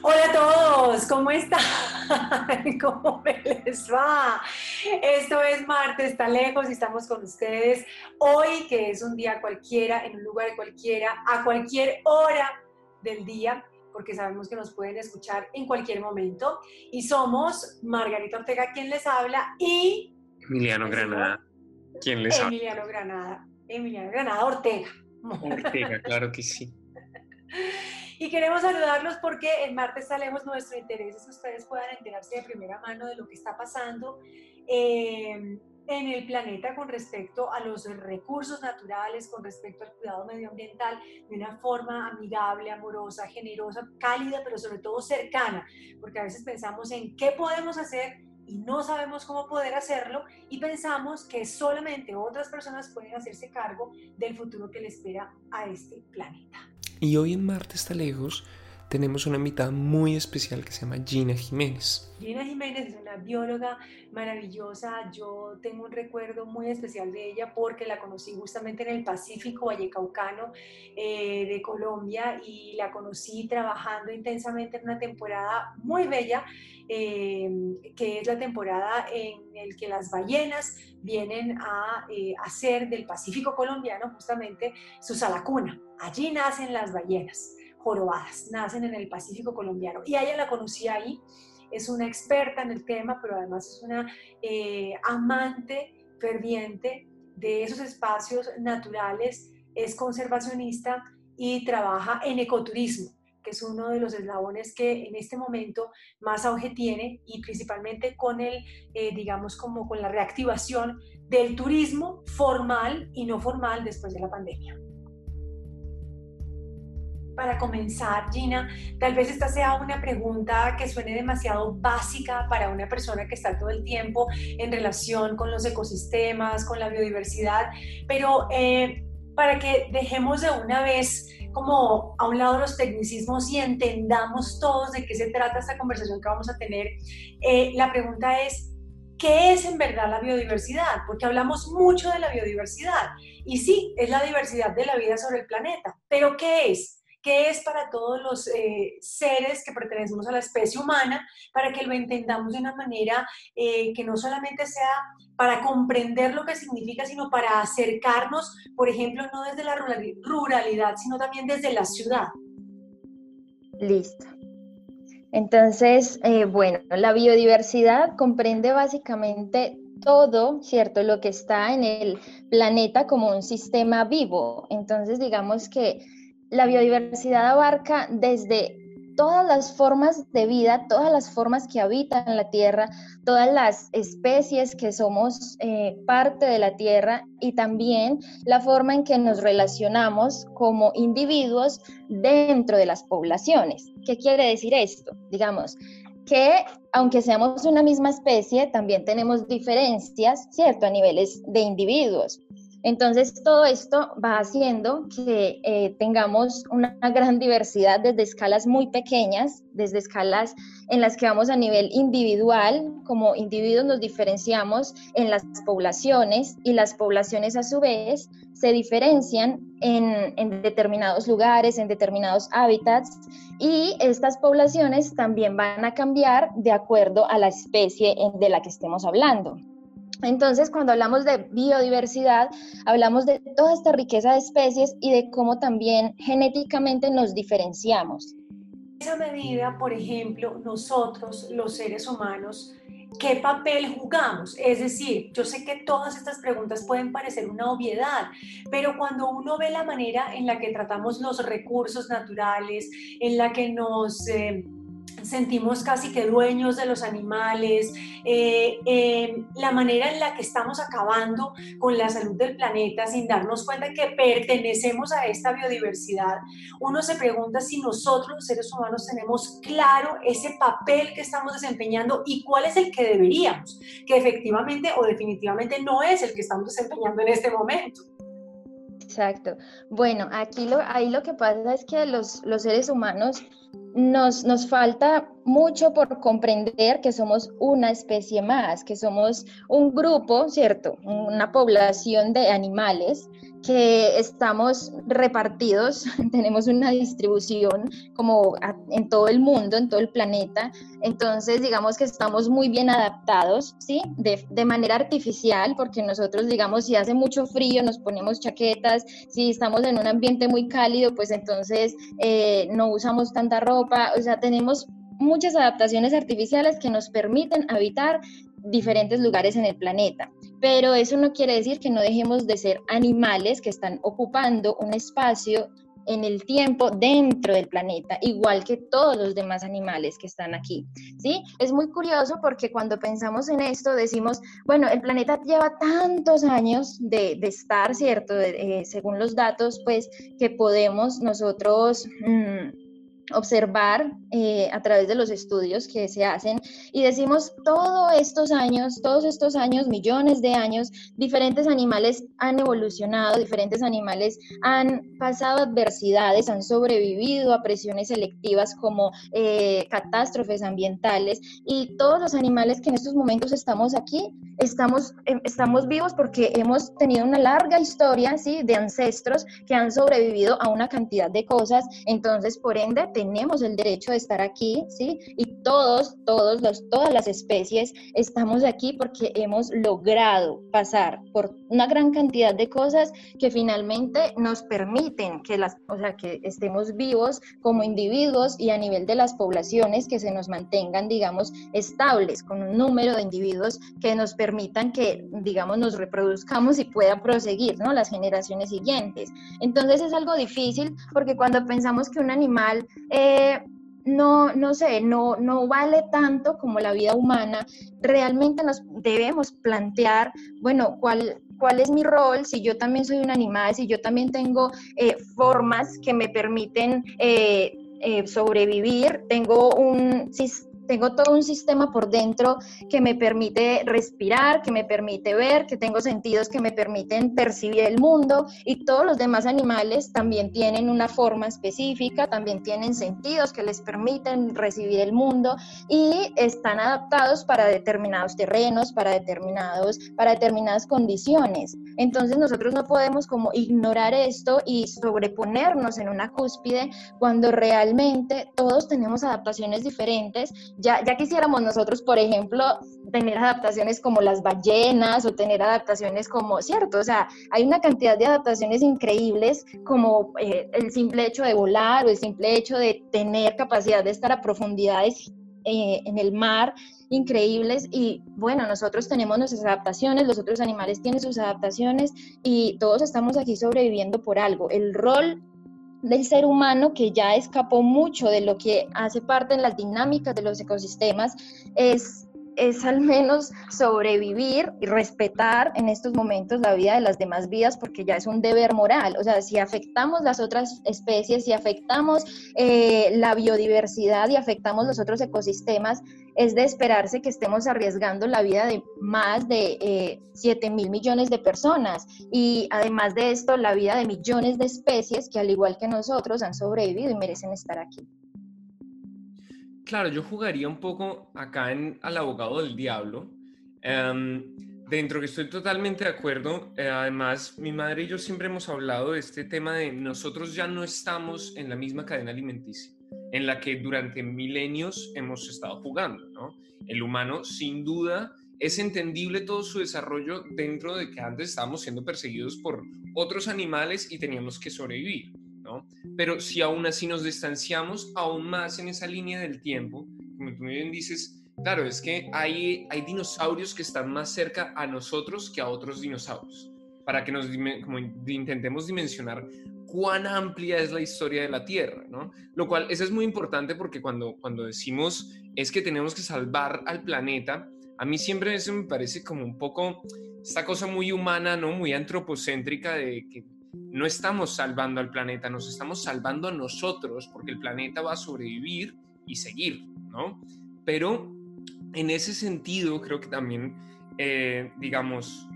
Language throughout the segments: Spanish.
Hola a todos, ¿cómo están? ¿Cómo les va? Esto es Marte, está lejos y estamos con ustedes hoy, que es un día cualquiera, en un lugar cualquiera, a cualquier hora del día, porque sabemos que nos pueden escuchar en cualquier momento. Y somos Margarita Ortega, quien les habla, y... Emiliano Granada, quien les habla. Emiliano Granada, Emiliano Granada Ortega. Ortega, claro que sí. Y queremos saludarlos porque el martes salemos nuestro interés es que ustedes puedan enterarse de primera mano de lo que está pasando em, en el planeta con respecto a los recursos naturales, con respecto al cuidado medioambiental, de una forma amigable, amorosa, generosa, cálida, pero sobre todo cercana, porque a veces pensamos en qué podemos hacer y no sabemos cómo poder hacerlo y pensamos que solamente otras personas pueden hacerse cargo del futuro que le espera a este planeta. Y hoy en Marte está lejos tenemos una invitada muy especial que se llama Gina Jiménez. Gina Jiménez es una bióloga maravillosa. Yo tengo un recuerdo muy especial de ella porque la conocí justamente en el Pacífico Vallecaucano eh, de Colombia y la conocí trabajando intensamente en una temporada muy bella, eh, que es la temporada en el que las ballenas vienen a eh, hacer del Pacífico colombiano justamente su salacuna. Allí nacen las ballenas jorobadas, nacen en el Pacífico colombiano. Y ella la conocí ahí, es una experta en el tema, pero además es una eh, amante ferviente de esos espacios naturales, es conservacionista y trabaja en ecoturismo que es uno de los eslabones que en este momento más auge tiene y principalmente con el, eh, digamos, como con la reactivación del turismo formal y no formal después de la pandemia para comenzar, Gina, tal vez esta sea una pregunta que suene demasiado básica para una persona que está todo el tiempo en relación con los ecosistemas, con la biodiversidad, pero eh, para que dejemos de una vez como a un lado los tecnicismos y entendamos todos de qué se trata esta conversación que vamos a tener, eh, la pregunta es, ¿qué es en verdad la biodiversidad? Porque hablamos mucho de la biodiversidad y sí, es la diversidad de la vida sobre el planeta, pero ¿qué es? Qué es para todos los eh, seres que pertenecemos a la especie humana, para que lo entendamos de una manera eh, que no solamente sea para comprender lo que significa, sino para acercarnos, por ejemplo, no desde la ruralidad, sino también desde la ciudad. Listo. Entonces, eh, bueno, la biodiversidad comprende básicamente todo, ¿cierto? Lo que está en el planeta como un sistema vivo. Entonces, digamos que la biodiversidad abarca desde todas las formas de vida, todas las formas que habitan la Tierra, todas las especies que somos eh, parte de la Tierra y también la forma en que nos relacionamos como individuos dentro de las poblaciones. ¿Qué quiere decir esto? Digamos que aunque seamos una misma especie, también tenemos diferencias, ¿cierto?, a niveles de individuos. Entonces, todo esto va haciendo que eh, tengamos una gran diversidad desde escalas muy pequeñas, desde escalas en las que vamos a nivel individual, como individuos nos diferenciamos en las poblaciones y las poblaciones a su vez se diferencian en, en determinados lugares, en determinados hábitats y estas poblaciones también van a cambiar de acuerdo a la especie de la que estemos hablando. Entonces, cuando hablamos de biodiversidad, hablamos de toda esta riqueza de especies y de cómo también genéticamente nos diferenciamos. En esa medida, por ejemplo, nosotros, los seres humanos, ¿qué papel jugamos? Es decir, yo sé que todas estas preguntas pueden parecer una obviedad, pero cuando uno ve la manera en la que tratamos los recursos naturales, en la que nos... Eh, sentimos casi que dueños de los animales, eh, eh, la manera en la que estamos acabando con la salud del planeta sin darnos cuenta que pertenecemos a esta biodiversidad. Uno se pregunta si nosotros los seres humanos tenemos claro ese papel que estamos desempeñando y cuál es el que deberíamos, que efectivamente o definitivamente no es el que estamos desempeñando en este momento. Exacto. Bueno, aquí lo, ahí lo que pasa es que los, los seres humanos nos, nos falta mucho por comprender que somos una especie más, que somos un grupo, ¿cierto? Una población de animales que estamos repartidos, tenemos una distribución como en todo el mundo, en todo el planeta, entonces digamos que estamos muy bien adaptados, ¿sí? De, manera artificial, porque nosotros digamos si hace mucho frío nos ponemos chaquetas, si estamos en un ambiente muy cálido, pues entonces eh, no usamos tanta ropa, o sea, tenemos muchas adaptaciones artificiales que nos permiten habitar diferentes lugares en el planeta. Pero eso no quiere decir que no dejemos de ser animales que están ocupando un espacio en el tiempo dentro del planeta, igual que todos los demás animales que están aquí. ¿sí? Es muy curioso porque cuando pensamos en esto decimos, bueno, el planeta lleva tantos años de, estar, ¿cierto? Eh, según los datos, pues que podemos nosotros... Mm, observar eh, a través de los estudios que se hacen y decimos todos estos años, todos estos años, millones de años, diferentes animales han evolucionado, diferentes animales han pasado adversidades, han sobrevivido a presiones selectivas como eh, catástrofes ambientales y todos los animales que en estos momentos estamos aquí, estamos, em, estamos vivos porque hemos tenido una larga historia ¿sí? de ancestros que han sobrevivido a una cantidad de cosas, entonces por ende tenemos el derecho de estar aquí, ¿sí? Y todos, todos los, todas las especies estamos aquí porque hemos logrado pasar por una gran cantidad de cosas que finalmente nos permiten que las, o sea, que estemos vivos como individuos y a nivel de las poblaciones que se nos mantengan, digamos, estables con un número de individuos que nos permitan que, digamos, nos reproduzcamos y pueda proseguir, ¿no? Las generaciones siguientes. Entonces es algo difícil porque cuando pensamos que un animal eh, no, no sé, no, no vale tanto como la vida humana, realmente nos debemos plantear, bueno, ¿cuál, cuál es mi rol, si yo también soy un animal, si yo también tengo eh, formas que me permiten eh, sobrevivir, tengo un sistema tengo todo un sistema por dentro que me permite respirar, que me permite ver, que tengo sentidos que me permiten percibir el mundo y todos los demás animales también tienen una forma específica, también tienen sentidos que les permiten recibir el mundo y están adaptados para determinados terrenos, para determinados para determinadas condiciones. Entonces nosotros no podemos como ignorar esto y sobreponernos en una cúspide cuando realmente todos tenemos adaptaciones diferentes ya, quisiéramos nosotros, por ejemplo, tener adaptaciones como las ballenas o tener adaptaciones como, cierto, o sea, hay una cantidad de adaptaciones increíbles como eh, el simple hecho de volar o el simple hecho de tener capacidad de estar a profundidades eh, en el mar increíbles y bueno, nosotros tenemos nuestras adaptaciones, los otros animales tienen sus adaptaciones y todos estamos aquí sobreviviendo por algo. El rol del ser humano que ya escapó mucho de lo que hace parte en las dinámicas de los ecosistemas es es al menos sobrevivir y respetar en estos momentos la vida de las demás vidas porque ya es un deber moral. O sea, si afectamos las otras especies, si afectamos eh, la biodiversidad y afectamos los otros ecosistemas, es de esperarse que estemos arriesgando la vida de más de 7 eh, mil millones de personas y además de esto la vida de millones de especies que al igual que nosotros han sobrevivido y merecen estar aquí. Claro, yo jugaría un poco acá en, al abogado del diablo. Em, dentro que estoy totalmente de acuerdo. Eh, además, mi madre y yo siempre hemos hablado de este tema de nosotros ya no estamos en la misma cadena alimenticia en la que durante milenios hemos estado jugando. El humano, sin duda, es entendible todo su desarrollo dentro de que antes estábamos siendo perseguidos por otros animales y teníamos que sobrevivir. Pero si aún así nos distanciamos aún más en esa línea del tiempo, como tú bien dices, claro, es que hay, hay dinosaurios que están más cerca a nosotros que a otros dinosaurios, para que nos como intentemos dimensionar cuán amplia es la historia de la Tierra, ¿no? Lo cual, eso es muy importante porque cuando, cuando decimos es que tenemos que salvar al planeta, a mí siempre eso me parece como un poco esta cosa muy humana, ¿no? Muy antropocéntrica de que no estamos salvando al planeta, nos estamos salvando a nosotros porque el planeta va a sobrevivir y seguir, ¿no? Pero en ese sentido creo que también, eh, digamos,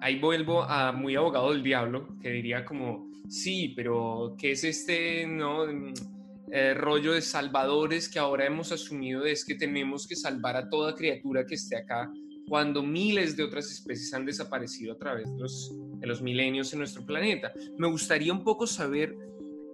ahí vuelvo a muy abogado del diablo, que diría como, sí, pero ¿qué es este, eh, rollo de salvadores que ahora hemos asumido es que tenemos que salvar a toda criatura que esté acá cuando miles de otras especies han desaparecido a través de los, de los milenios en nuestro planeta. Me gustaría un poco saber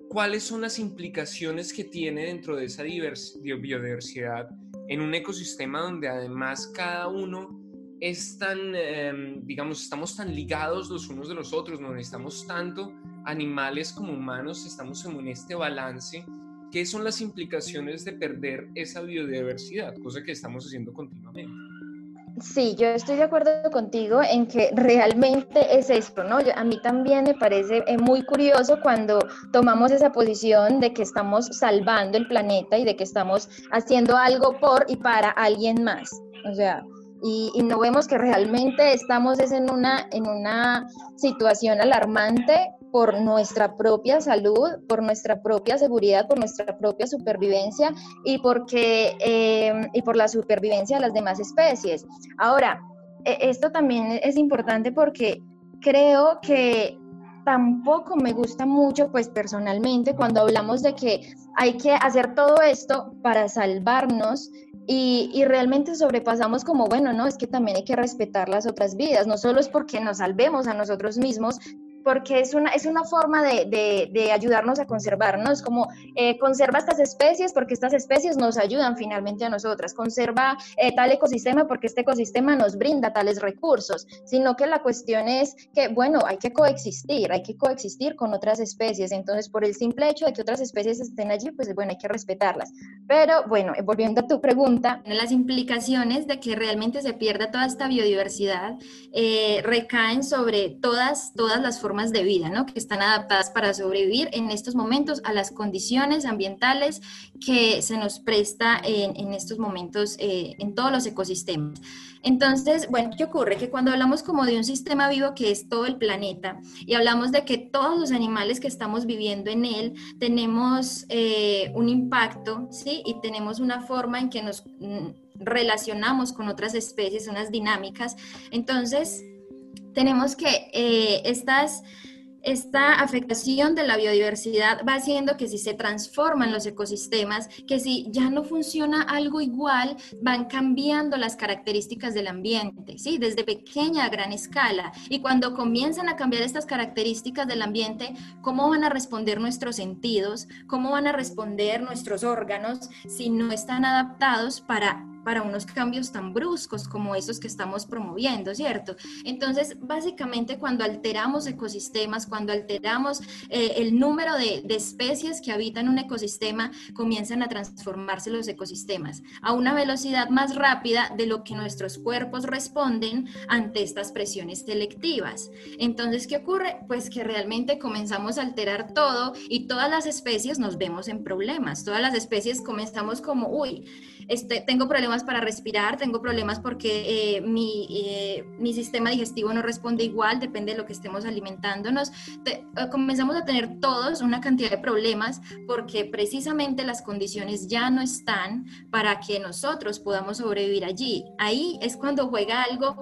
cuáles son las implicaciones que tiene dentro de esa biodiversidad en un ecosistema donde además cada uno es tan, em, digamos, estamos tan ligados los unos de los otros, no necesitamos tanto animales como humanos, estamos en este balance. ¿Qué son las implicaciones de perder esa biodiversidad? Cosa que estamos haciendo continuamente. Sí, yo estoy de acuerdo contigo en que realmente es esto, ¿no? a mí también me parece eh, muy curioso cuando tomamos esa posición de que estamos salvando el planeta y de que estamos haciendo algo por y para alguien más. O sea, y, y, no vemos que realmente estamos en, una, en una situación alarmante por nuestra propia salud, por nuestra propia seguridad, por nuestra propia supervivencia y, porque, eh, y por la supervivencia de las demás especies. Ahora, e, esto también es importante porque creo que tampoco me gusta mucho, pues personalmente, cuando hablamos de que hay que hacer todo esto para salvarnos y, y, realmente sobrepasamos como, bueno, no, es que también hay que respetar las otras vidas, no solo es porque nos salvemos a nosotros mismos, porque es una, es una forma de, de, ayudarnos a conservarnos, como eh, conserva estas especies porque estas especies nos ayudan finalmente a nosotras, conserva eh, tal ecosistema porque este ecosistema nos brinda tales recursos, sino que la cuestión es que, bueno, hay que coexistir, hay que coexistir con otras especies, entonces por el simple hecho de que otras especies estén allí, pues bueno, hay que respetarlas. Pero bueno, eh, volviendo a tu pregunta, las implicaciones de que realmente se pierda toda esta biodiversidad recaen sobre todas, todas las formas de vida, ¿no? Que están adaptadas para sobrevivir en estos momentos a las condiciones ambientales que se nos presta en, estos momentos eh, en todos los ecosistemas. Entonces, bueno, ¿qué ocurre? Que cuando hablamos como de un sistema vivo que es todo el planeta y hablamos de que todos los animales que estamos viviendo en él tenemos eh, un impacto, ¿sí? Y tenemos una forma en que nos mm, relacionamos con otras especies, unas dinámicas. Entonces, tenemos que eh, esta afectación de la biodiversidad va haciendo que si se transforman los ecosistemas, que si ya no funciona algo igual, van cambiando las características del ambiente, ¿sí? Desde pequeña a gran escala. Y cuando comienzan a cambiar estas características del ambiente, ¿cómo van a responder nuestros sentidos? ¿Cómo van a responder nuestros órganos si no están adaptados para para unos cambios tan bruscos como esos que estamos promoviendo, ¿cierto? Entonces, básicamente cuando alteramos ecosistemas, cuando alteramos eh, el número de, de especies que habitan un ecosistema, comienzan a transformarse los ecosistemas a una velocidad más rápida de lo que nuestros cuerpos responden ante estas presiones selectivas. Entonces, ¿qué ocurre? Pues que realmente comenzamos a alterar todo y todas las especies nos vemos en problemas. Todas las especies comenzamos como, uy, este, tengo problemas para respirar, tengo problemas porque eh, mi, eh, mi, sistema digestivo no responde igual, depende de lo que estemos alimentándonos. Eh, comenzamos a tener todos una cantidad de problemas porque precisamente las condiciones ya no están para que nosotros podamos sobrevivir allí. Ahí es cuando juega algo,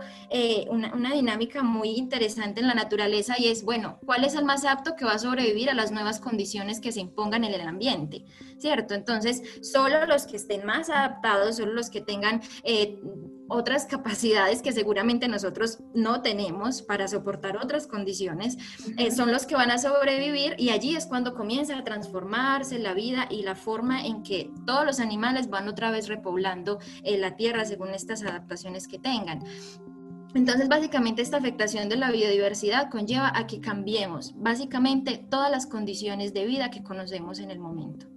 una, una dinámica muy interesante en la naturaleza y es, bueno, ¿cuál es el más apto que va a sobrevivir a las nuevas condiciones que se impongan en el ambiente? ¿Cierto? Entonces, solo los que estén más adaptados solo los que tengan eh, otras capacidades que seguramente nosotros no tenemos para soportar otras condiciones, eh, son los que van a sobrevivir y allí es cuando comienza a transformarse la vida y la forma en que todos los animales van otra vez repoblando eh, la tierra según estas adaptaciones que tengan. Entonces, básicamente esta afectación de la biodiversidad conlleva a que cambiemos básicamente todas las condiciones de vida que conocemos en el momento.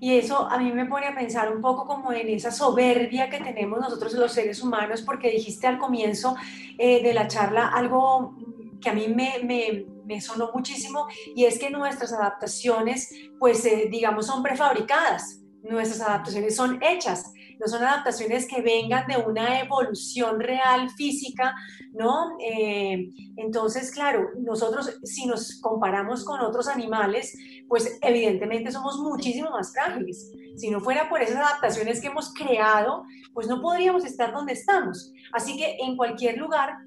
Y eso a mí me pone a pensar un poco como en esa soberbia que tenemos nosotros los seres humanos, porque dijiste al comienzo eh, de la charla algo que a mí me, me, me, sonó muchísimo y es que nuestras adaptaciones, pues eh, digamos, son prefabricadas, nuestras adaptaciones son hechas no son adaptaciones que vengan de una evolución real física, ¿no? Eh, entonces, claro, nosotros si nos comparamos con otros animales, pues evidentemente somos muchísimo más frágiles. Si no fuera por esas adaptaciones que hemos creado, pues no podríamos estar donde estamos. Así que en cualquier lugar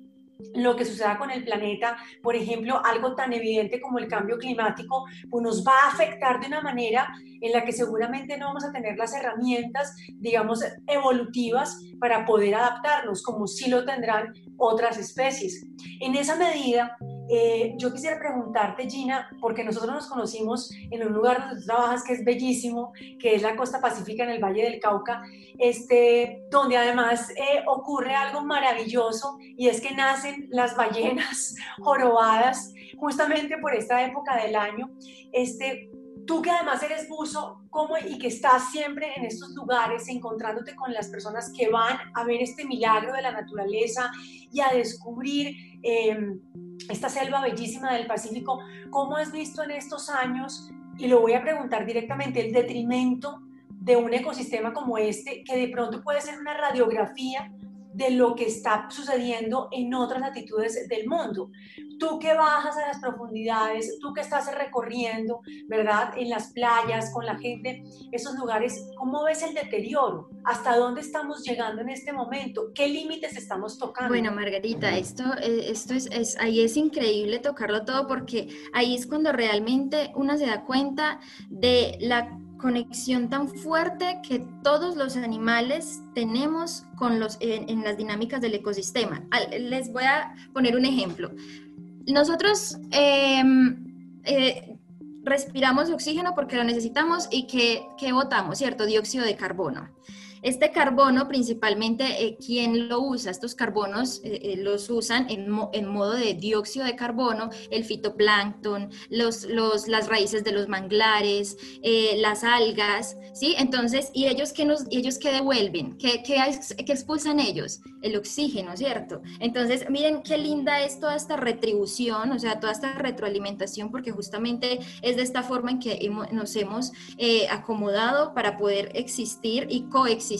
lo que suceda con el planeta, por ejemplo, algo tan evidente como el cambio climático, pues nos va a afectar de una manera en la que seguramente no vamos a tener las herramientas, digamos, evolutivas para poder adaptarnos, como sí lo tendrán otras especies. En esa medida, eh, yo quisiera preguntarte, Gina, porque nosotros nos conocimos en un lugar donde tú trabajas que es bellísimo, que es la costa pacífica en el Valle del Cauca, este, donde además eh, ocurre algo maravilloso y es que nacen las ballenas jorobadas justamente por esta época del año. Este, Tú que además eres buzo ¿cómo, y que estás siempre en estos lugares encontrándote con las personas que van a ver este milagro de la naturaleza y a descubrir em, esta selva bellísima del Pacífico, ¿cómo has visto en estos años, y lo voy a preguntar directamente, el detrimento de un ecosistema como este, que de pronto puede ser una radiografía de lo que está sucediendo en otras latitudes del mundo. Tú que bajas a las profundidades, tú que estás recorriendo, ¿verdad? En las playas, con la gente, esos lugares, ¿cómo ves el deterioro? ¿Hasta dónde estamos llegando en este momento? ¿Qué límites estamos tocando? Bueno, Margarita, esto, eh, esto es, ahí es increíble tocarlo todo porque ahí es cuando realmente uno se da cuenta de la conexión tan fuerte que todos los animales tenemos con los, en, las dinámicas del ecosistema. Les voy a poner un ejemplo. Nosotros em, eh, respiramos oxígeno porque lo necesitamos y que, que botamos, ¿cierto? Dióxido de carbono. Este carbono, principalmente, eh, ¿quién lo usa? Estos carbonos eh, eh, los usan en, modo de dióxido de carbono, el fitoplancton, los, los, las raíces de los manglares, las algas, ¿sí? Entonces, ¿y ellos qué, nos, ellos qué devuelven? ¿Qué, qué, ¿Qué expulsan ellos? El oxígeno, ¿cierto? Entonces, miren qué linda es toda esta retribución, o sea, toda esta retroalimentación, porque justamente es de esta forma en que nos hemos acomodado para poder existir y coexistir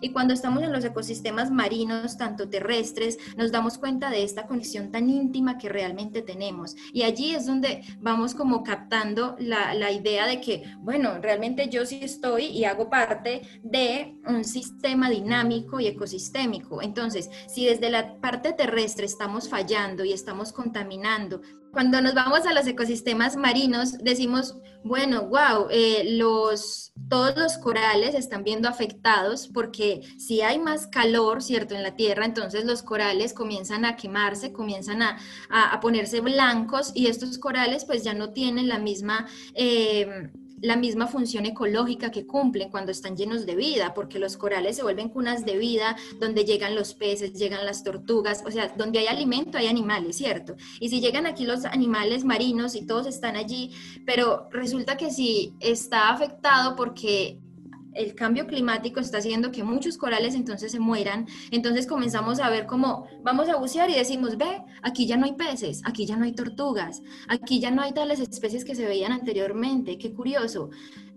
y cuando estamos en los ecosistemas marinos, tanto terrestres, nos damos cuenta de esta conexión tan íntima que realmente tenemos. Y allí es donde vamos como captando la, la idea de que, bueno, realmente yo sí estoy y hago parte de un sistema dinámico y ecosistémico. Entonces, si desde la parte terrestre estamos fallando y estamos contaminando, cuando nos vamos a los ecosistemas marinos, decimos, bueno, wow, eh, los, todos los corales están viendo afectados porque si hay más calor, ¿cierto?, en la Tierra, entonces los corales comienzan a quemarse, comienzan a, a, ponerse blancos y estos corales pues ya no tienen la misma... Eh, la misma función ecológica que cumplen cuando están llenos de vida, porque los corales se vuelven cunas de vida, donde llegan los peces, llegan las tortugas, o sea, donde hay alimento hay animales, ¿cierto? Y si llegan aquí los animales marinos y todos están allí, pero resulta que si está afectado porque el cambio climático está haciendo que muchos corales entonces se mueran. Entonces comenzamos a ver cómo vamos a bucear y decimos, ve, aquí ya no hay peces, aquí ya no hay tortugas, aquí ya no hay tales especies que se veían anteriormente. Qué curioso.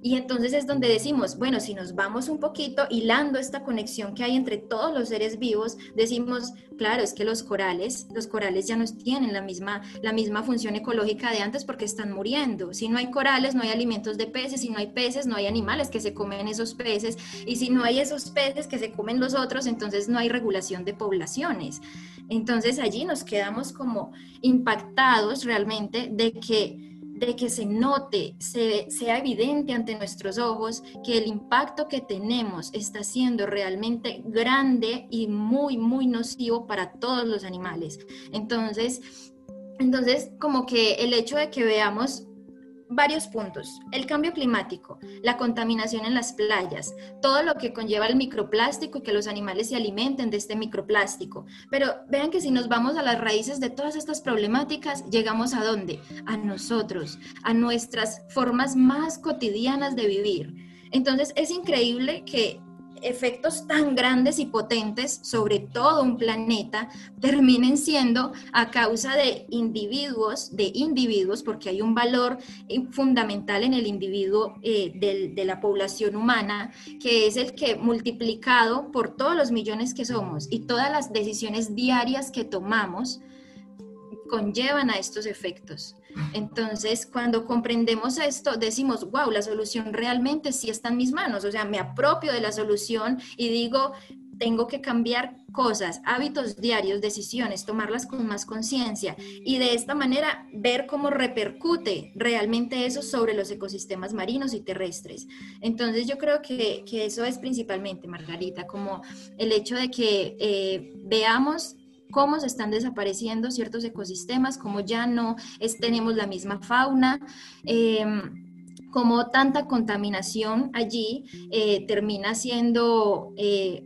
Y entonces es donde decimos, bueno, si nos vamos un poquito hilando esta conexión que hay entre todos los seres vivos, decimos, claro, es que los corales, los corales ya no tienen la misma, la misma función ecológica de antes porque están muriendo. Si no hay corales, no hay alimentos de peces, si no hay peces, no hay animales que se comen esos peces, y si no hay esos peces que se comen los otros, entonces no hay regulación de poblaciones. Entonces allí nos quedamos como impactados realmente de que de que se note, se, sea evidente ante nuestros ojos que el impacto que tenemos está siendo realmente grande y muy, muy nocivo para todos los animales. Entonces, entonces como que el hecho de que veamos varios puntos. El cambio climático, la contaminación en las playas, todo lo que conlleva el microplástico y que los animales se alimenten de este microplástico. Pero vean que si nos vamos a las raíces de todas estas problemáticas, llegamos a dónde? A nosotros, a nuestras formas más cotidianas de vivir. Entonces es increíble que efectos tan grandes y potentes sobre todo un planeta terminen siendo a causa de individuos, de individuos, porque hay un valor fundamental en el individuo eh, de la población humana, que es el que multiplicado por todos los millones que somos y todas las decisiones diarias que tomamos, conllevan a estos efectos. Entonces, cuando comprendemos esto, decimos, wow, la solución realmente sí está en mis manos, o sea, me apropio de la solución y digo, tengo que cambiar cosas, hábitos diarios, decisiones, tomarlas con más conciencia y de esta manera ver cómo repercute realmente eso sobre los ecosistemas marinos y terrestres. Entonces yo creo que, eso es principalmente, Margarita, como el hecho de que eh, veamos cómo se están desapareciendo ciertos ecosistemas, cómo ya no tenemos la misma fauna. Em, como tanta contaminación allí eh, termina siendo eh,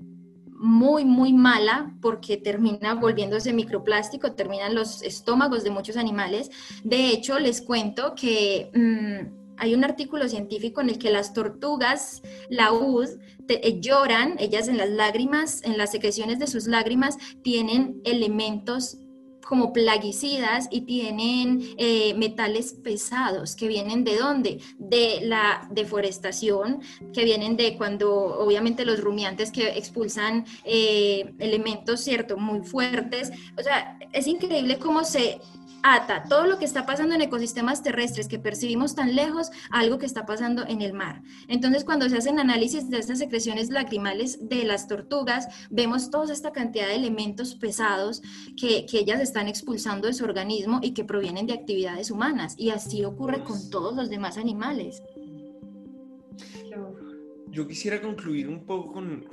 muy, muy mala porque termina volviéndose microplástico, terminan los estómagos de muchos animales. De hecho, les cuento que mm, hay un artículo científico en el que las tortugas laúd eh, lloran, ellas en las lágrimas, en las secreciones de sus lágrimas, tienen elementos como plaguicidas y tienen eh, metales pesados que vienen de dónde? De la deforestación, que vienen de cuando obviamente los rumiantes que expulsan eh, elementos, ¿cierto? Muy fuertes. O sea, es increíble cómo se ata todo lo que está pasando en ecosistemas terrestres que percibimos tan lejos a algo que está pasando en el mar. Entonces, cuando se hacen análisis de estas secreciones lacrimales de las tortugas, vemos toda esta cantidad de elementos pesados que, que ellas están expulsando de su organismo y que provienen de actividades humanas. Y así ocurre con todos los demás animales. Yo quisiera concluir un poco con,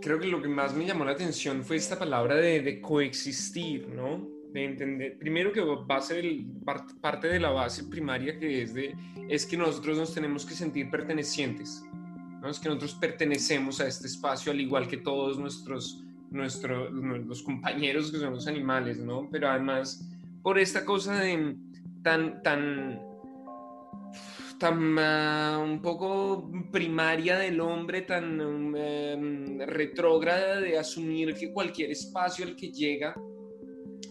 creo que lo que más me llamó la atención fue esta palabra de, de coexistir, ¿no? De entender, primero que va a ser parte de la base primaria que es de, es que nosotros nos tenemos que sentir pertenecientes, ¿no? es que nosotros pertenecemos a este espacio al igual que todos nuestros, nuestros los compañeros que son los animales, ¿no? Pero además, por esta cosa de tan, tan, tan uh, un poco primaria del hombre, tan um, retrógrada de asumir que cualquier espacio al que llega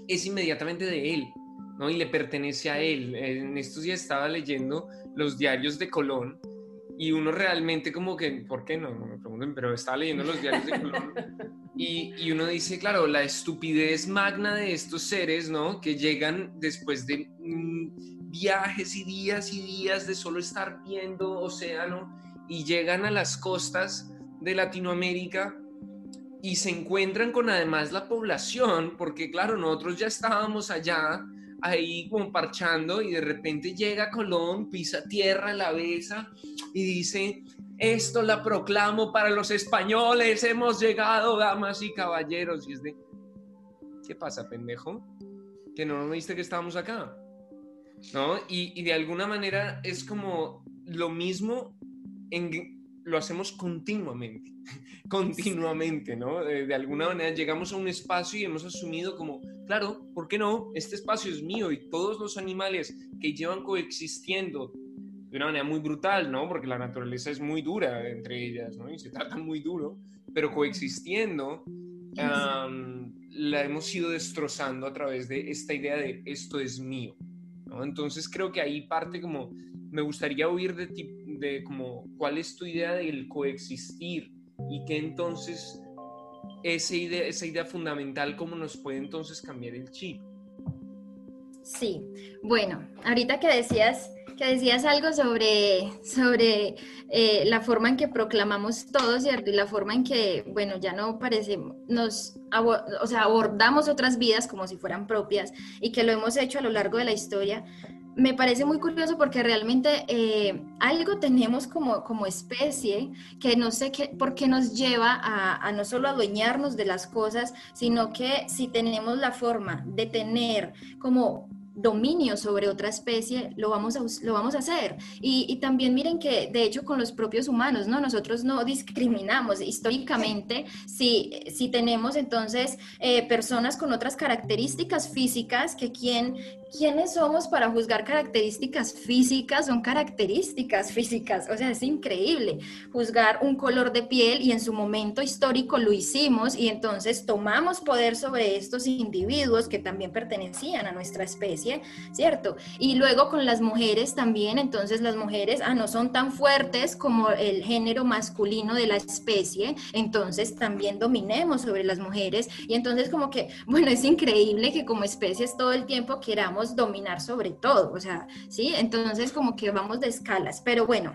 es inmediatamente de él, ¿no? Y le pertenece a él. En estos días estaba leyendo los diarios de Colón y uno realmente como que, ¿por qué no? No me pregunten, pero estaba leyendo los diarios de Colón y, y, uno dice, claro, la estupidez magna de estos seres, ¿no? Que llegan después de mm, viajes y días y días de solo estar viendo océano y llegan a las costas de Latinoamérica y se encuentran con además la población, porque claro, nosotros ya estábamos allá, ahí como parchando, y de repente llega Colón, pisa tierra, la besa y dice, esto la proclamo para los españoles, hemos llegado, damas y caballeros. Y es de, ¿qué pasa, pendejo? Que no nos viste que estábamos acá. ¿No? Y, y de alguna manera es como lo mismo en lo hacemos continuamente, continuamente, ¿no? De, alguna manera llegamos a un espacio y hemos asumido como, claro, ¿por qué no? Este espacio es mío y todos los animales que llevan coexistiendo de una manera muy brutal, ¿no? Porque la naturaleza es muy dura entre ellas, ¿no? Y se trata muy duro, pero coexistiendo, la hemos ido destrozando a través de esta idea de esto es mío, ¿no? Entonces creo que ahí parte como, me gustaría oír de ti de como cuál es tu idea del coexistir y que entonces esa idea, esa idea fundamental, cómo nos puede entonces cambiar el chip. Sí, bueno, ahorita que decías que decías algo sobre, sobre eh, la forma en que proclamamos todo, ¿cierto? Y la forma en que, bueno, ya no parece, nos, o sea, abordamos otras vidas como si fueran propias y que lo hemos hecho a lo largo de la historia me parece muy curioso porque realmente eh, algo tenemos como, como especie que no sé qué, por qué nos lleva a, a, no solo adueñarnos de las cosas, sino que si tenemos la forma de tener como dominio sobre otra especie, lo vamos a, lo vamos a hacer. Y, también miren que, de hecho, con los propios humanos, ¿no? Nosotros no discriminamos históricamente si, si tenemos entonces eh, personas con otras características físicas que quien, ¿quiénes somos para juzgar características físicas? Son características físicas, o sea, es increíble juzgar un color de piel y en su momento histórico lo hicimos y entonces tomamos poder sobre estos individuos que también pertenecían a nuestra especie, ¿cierto? Y luego con las mujeres también, entonces las mujeres, ah, no son tan fuertes como el género masculino de la especie, entonces también dominemos sobre las mujeres y entonces como que, bueno, es increíble que como especies todo el tiempo queramos dominar sobre todo, o sea, ¿sí? Entonces como que vamos de escalas, pero bueno,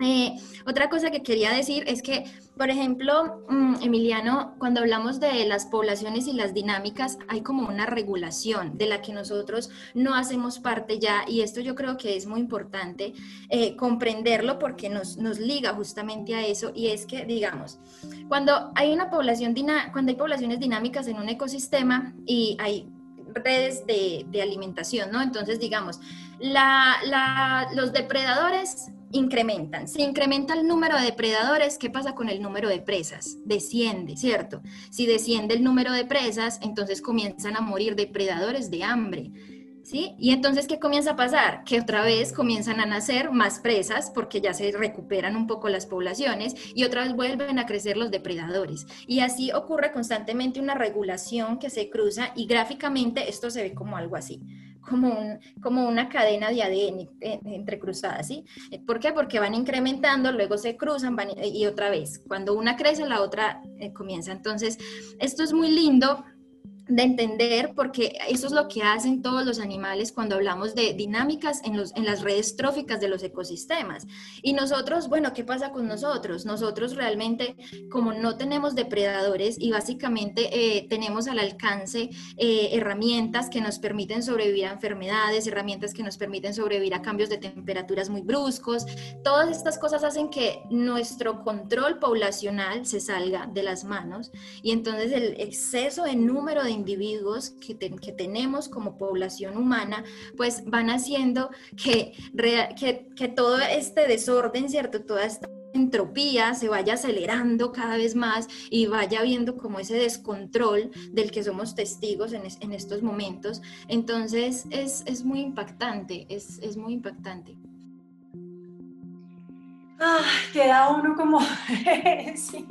Eh, otra cosa que quería decir es que, por ejemplo, mm, Emiliano, cuando hablamos de las poblaciones y las dinámicas, hay como una regulación de la que nosotros no hacemos parte ya y esto yo creo que es muy importante eh, comprenderlo porque nos, nos, liga justamente a eso y es que, digamos, cuando hay una población, cuando hay poblaciones dinámicas en un ecosistema y hay redes de, alimentación, ¿no? Entonces, digamos, los depredadores incrementan. Si incrementa el número de depredadores, ¿qué pasa con el número de presas? Desciende, ¿cierto? Si desciende el número de presas, entonces comienzan a morir depredadores de hambre. Y entonces, ¿qué comienza a pasar? Que otra vez comienzan a nacer más presas porque ya se recuperan un poco las poblaciones y otra vez vuelven a crecer los depredadores. Y así ocurre constantemente una regulación que se cruza y gráficamente esto se ve como algo así como, un, como una cadena de ADN eh, entrecruzada, ¿sí? ¿Por qué? Porque van incrementando, luego se cruzan y otra vez, cuando una crece, la otra eh, comienza. Entonces, esto es muy lindo de entender, porque eso es lo que hacen todos los animales cuando hablamos de dinámicas en, los, en las redes tróficas de los ecosistemas. Y nosotros, bueno, ¿qué pasa con nosotros? Nosotros realmente, como no tenemos depredadores y básicamente eh, tenemos al alcance eh, herramientas que nos permiten sobrevivir a enfermedades, herramientas que nos permiten sobrevivir a cambios de temperaturas muy bruscos, todas estas cosas hacen que nuestro control poblacional se salga de las manos y entonces el exceso de número de individuos que, que, tenemos como población humana, pues van haciendo que, que, todo este desorden, ¿cierto? Toda esta entropía se vaya acelerando cada vez más y vaya viendo como ese descontrol del que somos testigos en, en estos momentos. Entonces es, es muy impactante, es, es muy impactante ah, queda uno como sí.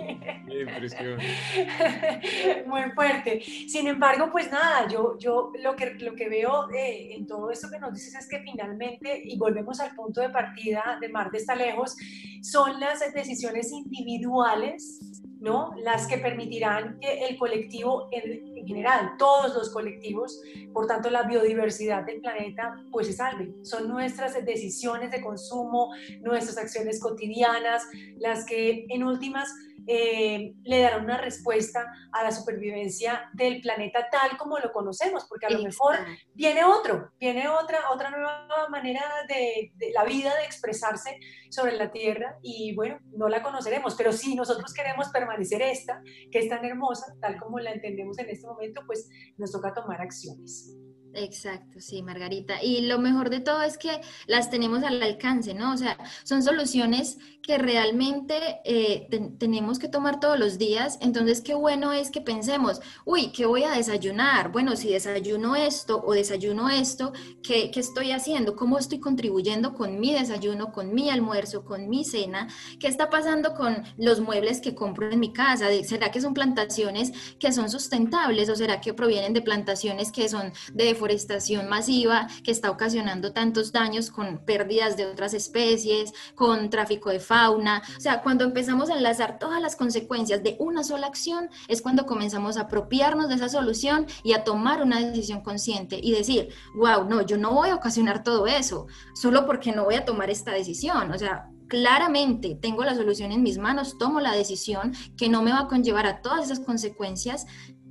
muy fuerte. Sin embargo, pues nada, yo, yo lo, que, lo que veo eh, en todo esto que nos dices es que finalmente, y volvemos al punto de partida de Marte está lejos, son las decisiones individuales ¿no? Las que permitirán que el colectivo en, general, todos los colectivos, por tanto la biodiversidad del planeta, pues se salve. Son nuestras decisiones de consumo, nuestras acciones cotidianas, las que en últimas eh, le darán una respuesta a la supervivencia del planeta tal como lo conocemos, porque a lo mejor viene otro, viene otra, otra nueva manera de, de, la vida de expresarse sobre la Tierra y bueno, no la conoceremos, pero si nosotros queremos permanecer esta, que es tan hermosa, tal como la entendemos en este momento, pues nos toca tomar acciones. Exacto, sí, Margarita. Y lo mejor de todo es que las tenemos al alcance, ¿no? O sea, son soluciones que realmente eh, tenemos que tomar todos los días. Entonces, qué bueno es que pensemos, uy, ¿qué voy a desayunar? Bueno, si desayuno esto o desayuno esto, ¿qué, ¿qué, estoy haciendo? ¿Cómo estoy contribuyendo con mi desayuno, con mi almuerzo, con mi cena? ¿Qué está pasando con los muebles que compro en mi casa? ¿Será que son plantaciones que son sustentables o será que provienen de plantaciones que son de deforestación masiva, que está ocasionando tantos daños con pérdidas de otras especies, con tráfico de fauna. O sea, cuando empezamos a enlazar todas las consecuencias de una sola acción, es cuando comenzamos a apropiarnos de esa solución y a tomar una decisión consciente y decir, wow, no, yo no voy a ocasionar todo eso, solo porque no voy a tomar esta decisión. O sea, claramente tengo la solución en mis manos, tomo la decisión que no me va a conllevar a todas esas consecuencias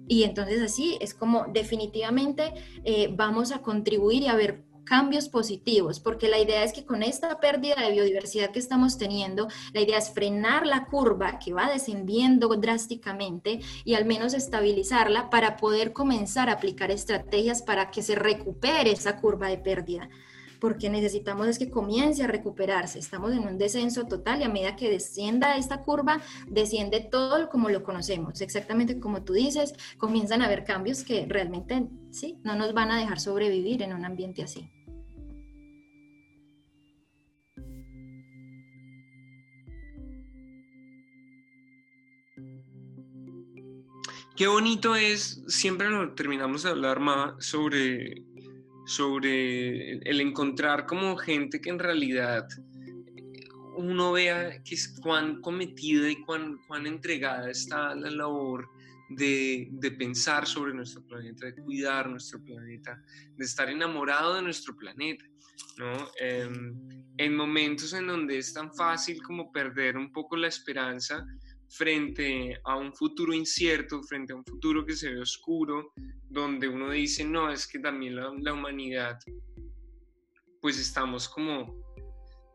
y entonces así es como definitivamente eh, vamos a contribuir y a ver cambios positivos, porque la idea es que con esta pérdida de biodiversidad que estamos teniendo, la idea es frenar la curva que va descendiendo drásticamente y al menos estabilizarla para poder comenzar a aplicar estrategias para que se recupere esa curva de pérdida porque necesitamos es que comience a recuperarse. Estamos en un descenso total y a medida que descienda esta curva, desciende todo como lo conocemos. Exactamente como tú dices, comienzan a haber cambios que realmente sí, no nos van a dejar sobrevivir en un ambiente así. Qué bonito es, siempre lo terminamos de hablar más sobre, sobre el encontrar como gente que en realidad uno vea que es cuán cometida y cuán, cuán entregada está la labor de, de, pensar sobre nuestro planeta, de cuidar nuestro planeta, de estar enamorado de nuestro planeta. ¿no? Em, en momentos en donde es tan fácil como perder un poco la esperanza frente a un futuro incierto, frente a un futuro que se ve oscuro, donde uno dice, no, es que también la, humanidad, pues estamos como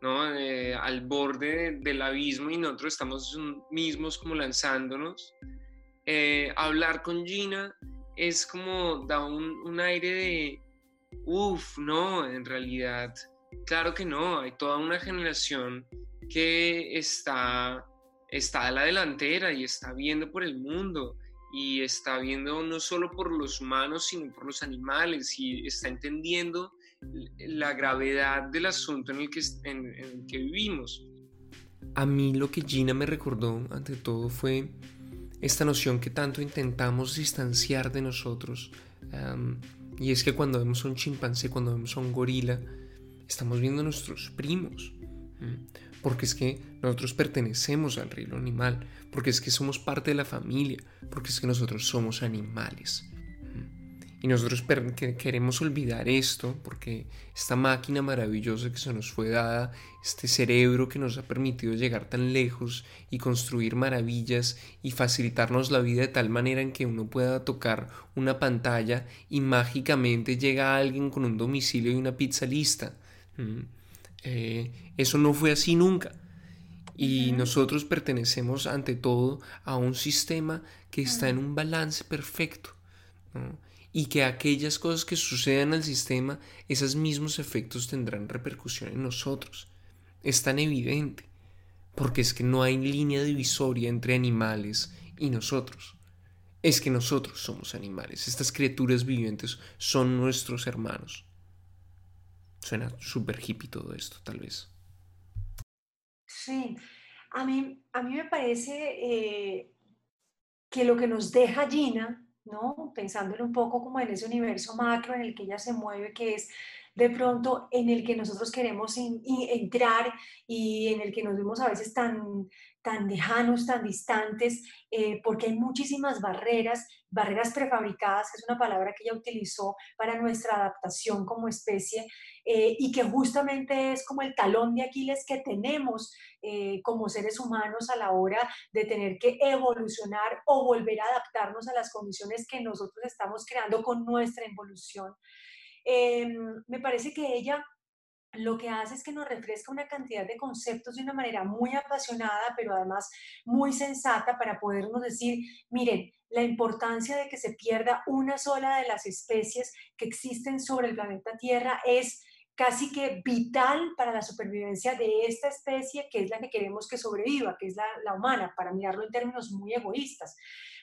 ¿no? Eh, al borde del abismo y nosotros estamos mismos como lanzándonos. Eh, hablar con Gina es como da un aire de, uff, no, en realidad, claro que no, hay toda una generación que está está a la delantera y está viendo por el mundo y está viendo no solo por los humanos, sino por los animales y está entendiendo la gravedad del asunto en el que, en, el que vivimos. A mí lo que Gina me recordó ante todo fue esta noción que tanto intentamos distanciar de nosotros. y es que cuando vemos a un chimpancé, cuando vemos a un gorila, estamos viendo a nuestros primos porque es que nosotros pertenecemos al reino animal, porque es que somos parte de la familia, porque es que nosotros somos animales. Y nosotros queremos olvidar esto porque esta máquina maravillosa que se nos fue dada, este cerebro que nos ha permitido llegar tan lejos y construir maravillas y facilitarnos la vida de tal manera en que uno pueda tocar una pantalla y mágicamente llega alguien con un domicilio y una pizza lista. Eh, eso no fue así nunca. Y nosotros pertenecemos ante todo a un sistema que está en un balance perfecto. Y que aquellas cosas que sucedan al sistema, esos mismos efectos tendrán repercusión en nosotros. Es tan evidente. Porque es que no hay línea divisoria entre animales y nosotros. Es que nosotros somos animales. Estas criaturas vivientes son nuestros hermanos. Suena súper hippie todo esto, tal vez. Sí, a mí, a mí me parece eh, que lo que nos deja Gina, ¿no? Pensándolo un poco como en ese universo macro en el que ella se mueve, que es de pronto en el que nosotros queremos entrar y en el que nos vemos a veces tan, tan lejanos, tan distantes, eh, porque hay muchísimas barreras, barreras prefabricadas, que es una palabra que ella utilizó para nuestra adaptación como especie, eh, y que justamente es como el talón de Aquiles que tenemos eh, como seres humanos a la hora de tener que evolucionar o volver a adaptarnos a las condiciones que nosotros estamos creando con nuestra evolución. Em, me parece que ella lo que hace es que nos refresca una cantidad de conceptos de una manera muy apasionada, pero además muy sensata para podernos decir, miren, la importancia de que se pierda una sola de las especies que existen sobre el planeta Tierra es casi que vital para la supervivencia de esta especie, que es la que queremos que sobreviva, que es la, humana, para mirarlo en términos muy egoístas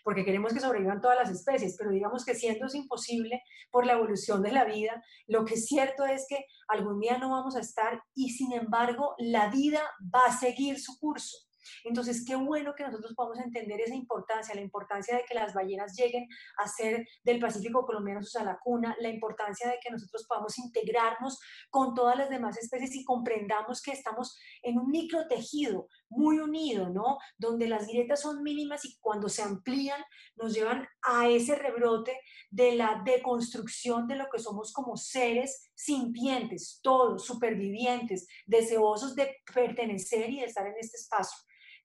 porque queremos que sobrevivan todas las especies, pero digamos que siendo es imposible por la evolución de la vida, lo que es cierto es que algún día no vamos a estar y sin embargo la vida va a seguir su curso. Entonces, qué bueno que nosotros podamos entender esa importancia, la importancia de que las ballenas lleguen a ser del Pacífico colombiano su salacuna, la importancia de que nosotros podamos integrarnos con todas las demás especies y comprendamos que estamos en un microtejido muy unido, ¿no? Donde las grietas son mínimas y cuando se amplían nos llevan a ese rebrote de la deconstrucción de lo que somos como seres sintientes, todos supervivientes, deseosos de pertenecer y de estar en este espacio.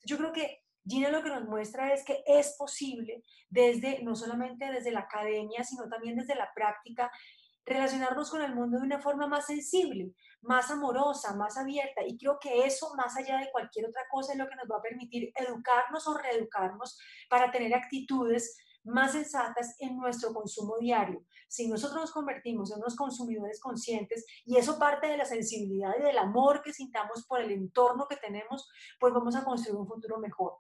Yo creo que Gina lo que nos muestra es que es posible desde, no solamente desde la academia, sino también desde la práctica, relacionarnos con el mundo de una forma más sensible, más amorosa, más abierta. Y creo que eso, más allá de cualquier otra cosa, es lo que nos va a permitir educarnos o reeducarnos para tener actitudes más sensatas en nuestro consumo diario. Si nosotros nos convertimos en unos consumidores conscientes y eso parte de la sensibilidad y del amor que sintamos por el entorno que tenemos, pues vamos a construir un futuro mejor.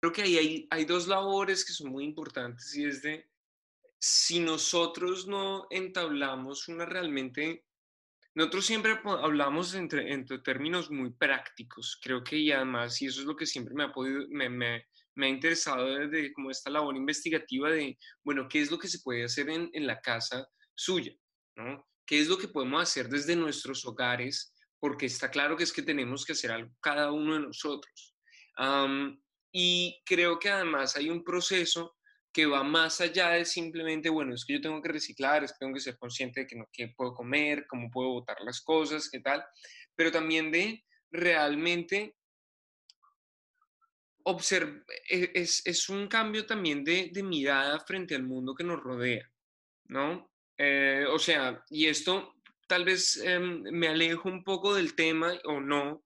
Creo que ahí hay, hay dos labores que son muy importantes y es de si nosotros no entablamos una realmente nosotros siempre hablamos entre, entre, términos muy prácticos, creo que y además, y eso es lo que siempre me ha, podido, me, me, me ha interesado desde como esta labor investigativa de, bueno, ¿qué es lo que se puede hacer en, en la casa suya? ¿no? ¿Qué es lo que podemos hacer desde nuestros hogares? Porque está claro que es que tenemos que hacer algo cada uno de nosotros. y creo que además hay un proceso que va más allá de simplemente, bueno, es que yo tengo que reciclar, es que tengo que ser consciente de que no qué puedo comer, cómo puedo botar las cosas, qué tal, pero también de realmente observar, e, es, un cambio también de, de, mirada frente al mundo que nos rodea, ¿no? Eh, o sea, y esto tal vez em, me alejo un poco del tema o no,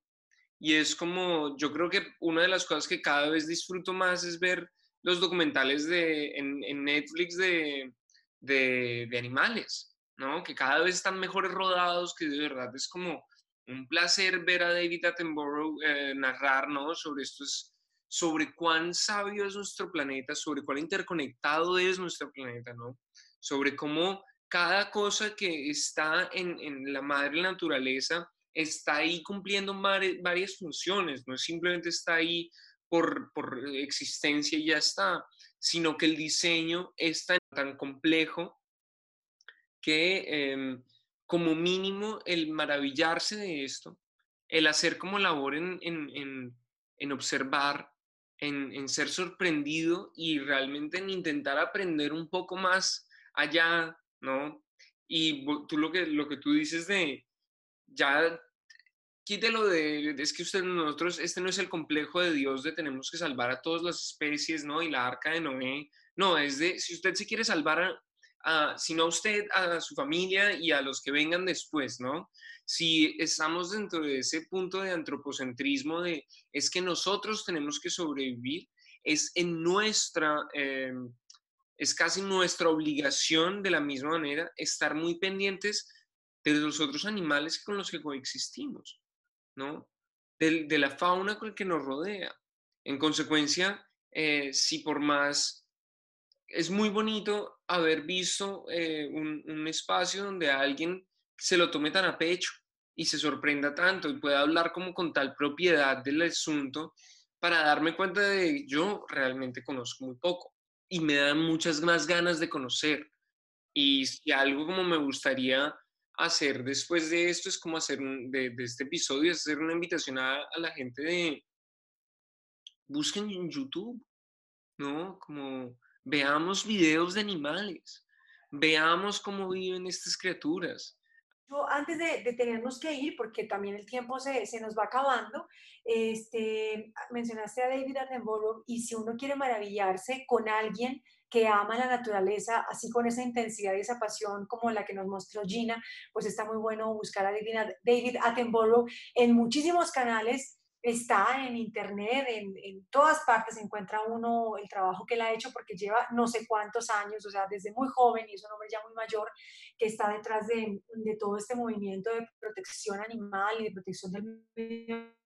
y es como, yo creo que una de las cosas que cada vez disfruto más es ver los documentales de, en, Netflix de, de, animales, ¿no? Que cada vez están mejores rodados, que de verdad es como un placer ver a David Attenborough eh, narrar, ¿no? Sobre esto sobre cuán sabio es nuestro planeta, sobre cuán interconectado es nuestro planeta, ¿no? Sobre cómo cada cosa que está en, en la madre naturaleza está ahí cumpliendo varias funciones, no simplemente está ahí por, existencia y ya está, sino que el diseño es tan, complejo que em, como mínimo el maravillarse de esto, el hacer como labor en, observar, en, ser sorprendido y realmente en intentar aprender un poco más allá, ¿no? Y tú lo que, lo que tú dices de ya quítelo de, es que usted, nosotros, este no es el complejo de Dios de tenemos que salvar a todas las especies, ¿no? Y la arca de Noé. No, es de, si usted se quiere salvar, a, si no a usted, a su familia y a los que vengan después, ¿no? Si estamos dentro de ese punto de antropocentrismo de, es que nosotros tenemos que sobrevivir, es en nuestra, eh, es casi nuestra obligación de la misma manera estar muy pendientes de los otros animales con los que coexistimos. ¿no? De, la fauna con que nos rodea. En consecuencia, eh, si por más es muy bonito haber visto eh, un, espacio donde alguien se lo tome tan a pecho y se sorprenda tanto y pueda hablar como con tal propiedad del asunto para darme cuenta de que yo realmente conozco muy poco y me dan muchas más ganas de conocer. Y si algo como me gustaría hacer después de esto es como hacer de, este episodio, hacer una invitación a, la gente de busquen en YouTube, ¿no? Como veamos videos de animales, veamos cómo viven estas criaturas. Yo antes de, tenernos que ir, porque también el tiempo se, se nos va acabando, este, mencionaste a David Attenborough y si uno quiere maravillarse con alguien que ama la naturaleza, así con esa intensidad y esa pasión como la que nos mostró Gina, pues está muy bueno buscar a David Attenborough en muchísimos canales está en internet, en, todas partes encuentra uno el trabajo que él ha hecho porque lleva no sé cuántos años, o sea, desde muy joven y es un hombre ya muy mayor que está detrás de, de todo este movimiento de protección animal y de protección del medio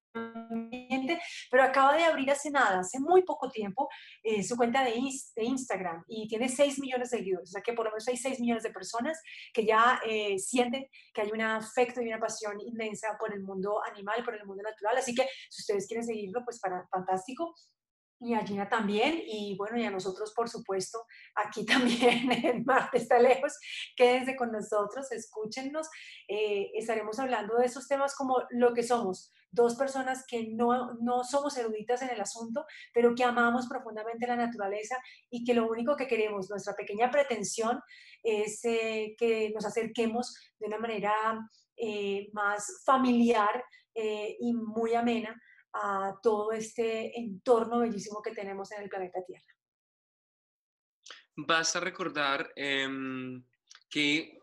pero acaba de abrir hace nada, hace muy poco tiempo, eh, su cuenta de, Instagram y tiene 6 millones de seguidores, o sea que por lo menos hay 6 millones de personas que ya eh, sienten que hay un afecto y una pasión inmensa por el mundo animal, por el mundo natural, así que si ustedes quieren seguirlo, pues para, fantástico, y a Gina también, y bueno, y a nosotros, por supuesto, aquí también en Marte está lejos, quédense con nosotros, escúchennos, eh, estaremos hablando de esos temas como lo que somos, dos personas que no, no somos eruditas en el asunto, pero que amamos profundamente la naturaleza y que lo único que queremos, nuestra pequeña pretensión, es eh, que nos acerquemos de una manera eh, más familiar y muy amena a todo este entorno bellísimo que tenemos en el planeta Tierra. Basta recordar em, que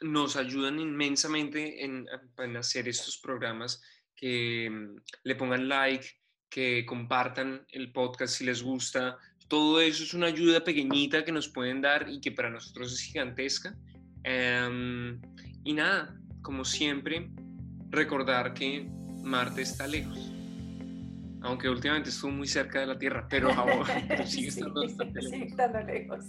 nos ayudan inmensamente en, en, hacer estos programas, que em, le pongan like, que compartan el podcast si les gusta. Todo eso es una ayuda pequeñita que nos pueden dar y que para nosotros es gigantesca. Em, y nada, como siempre, recordar que Marte está lejos. Aunque últimamente estuvo muy cerca de la Tierra, pero ahora sigue estando bastante lejos.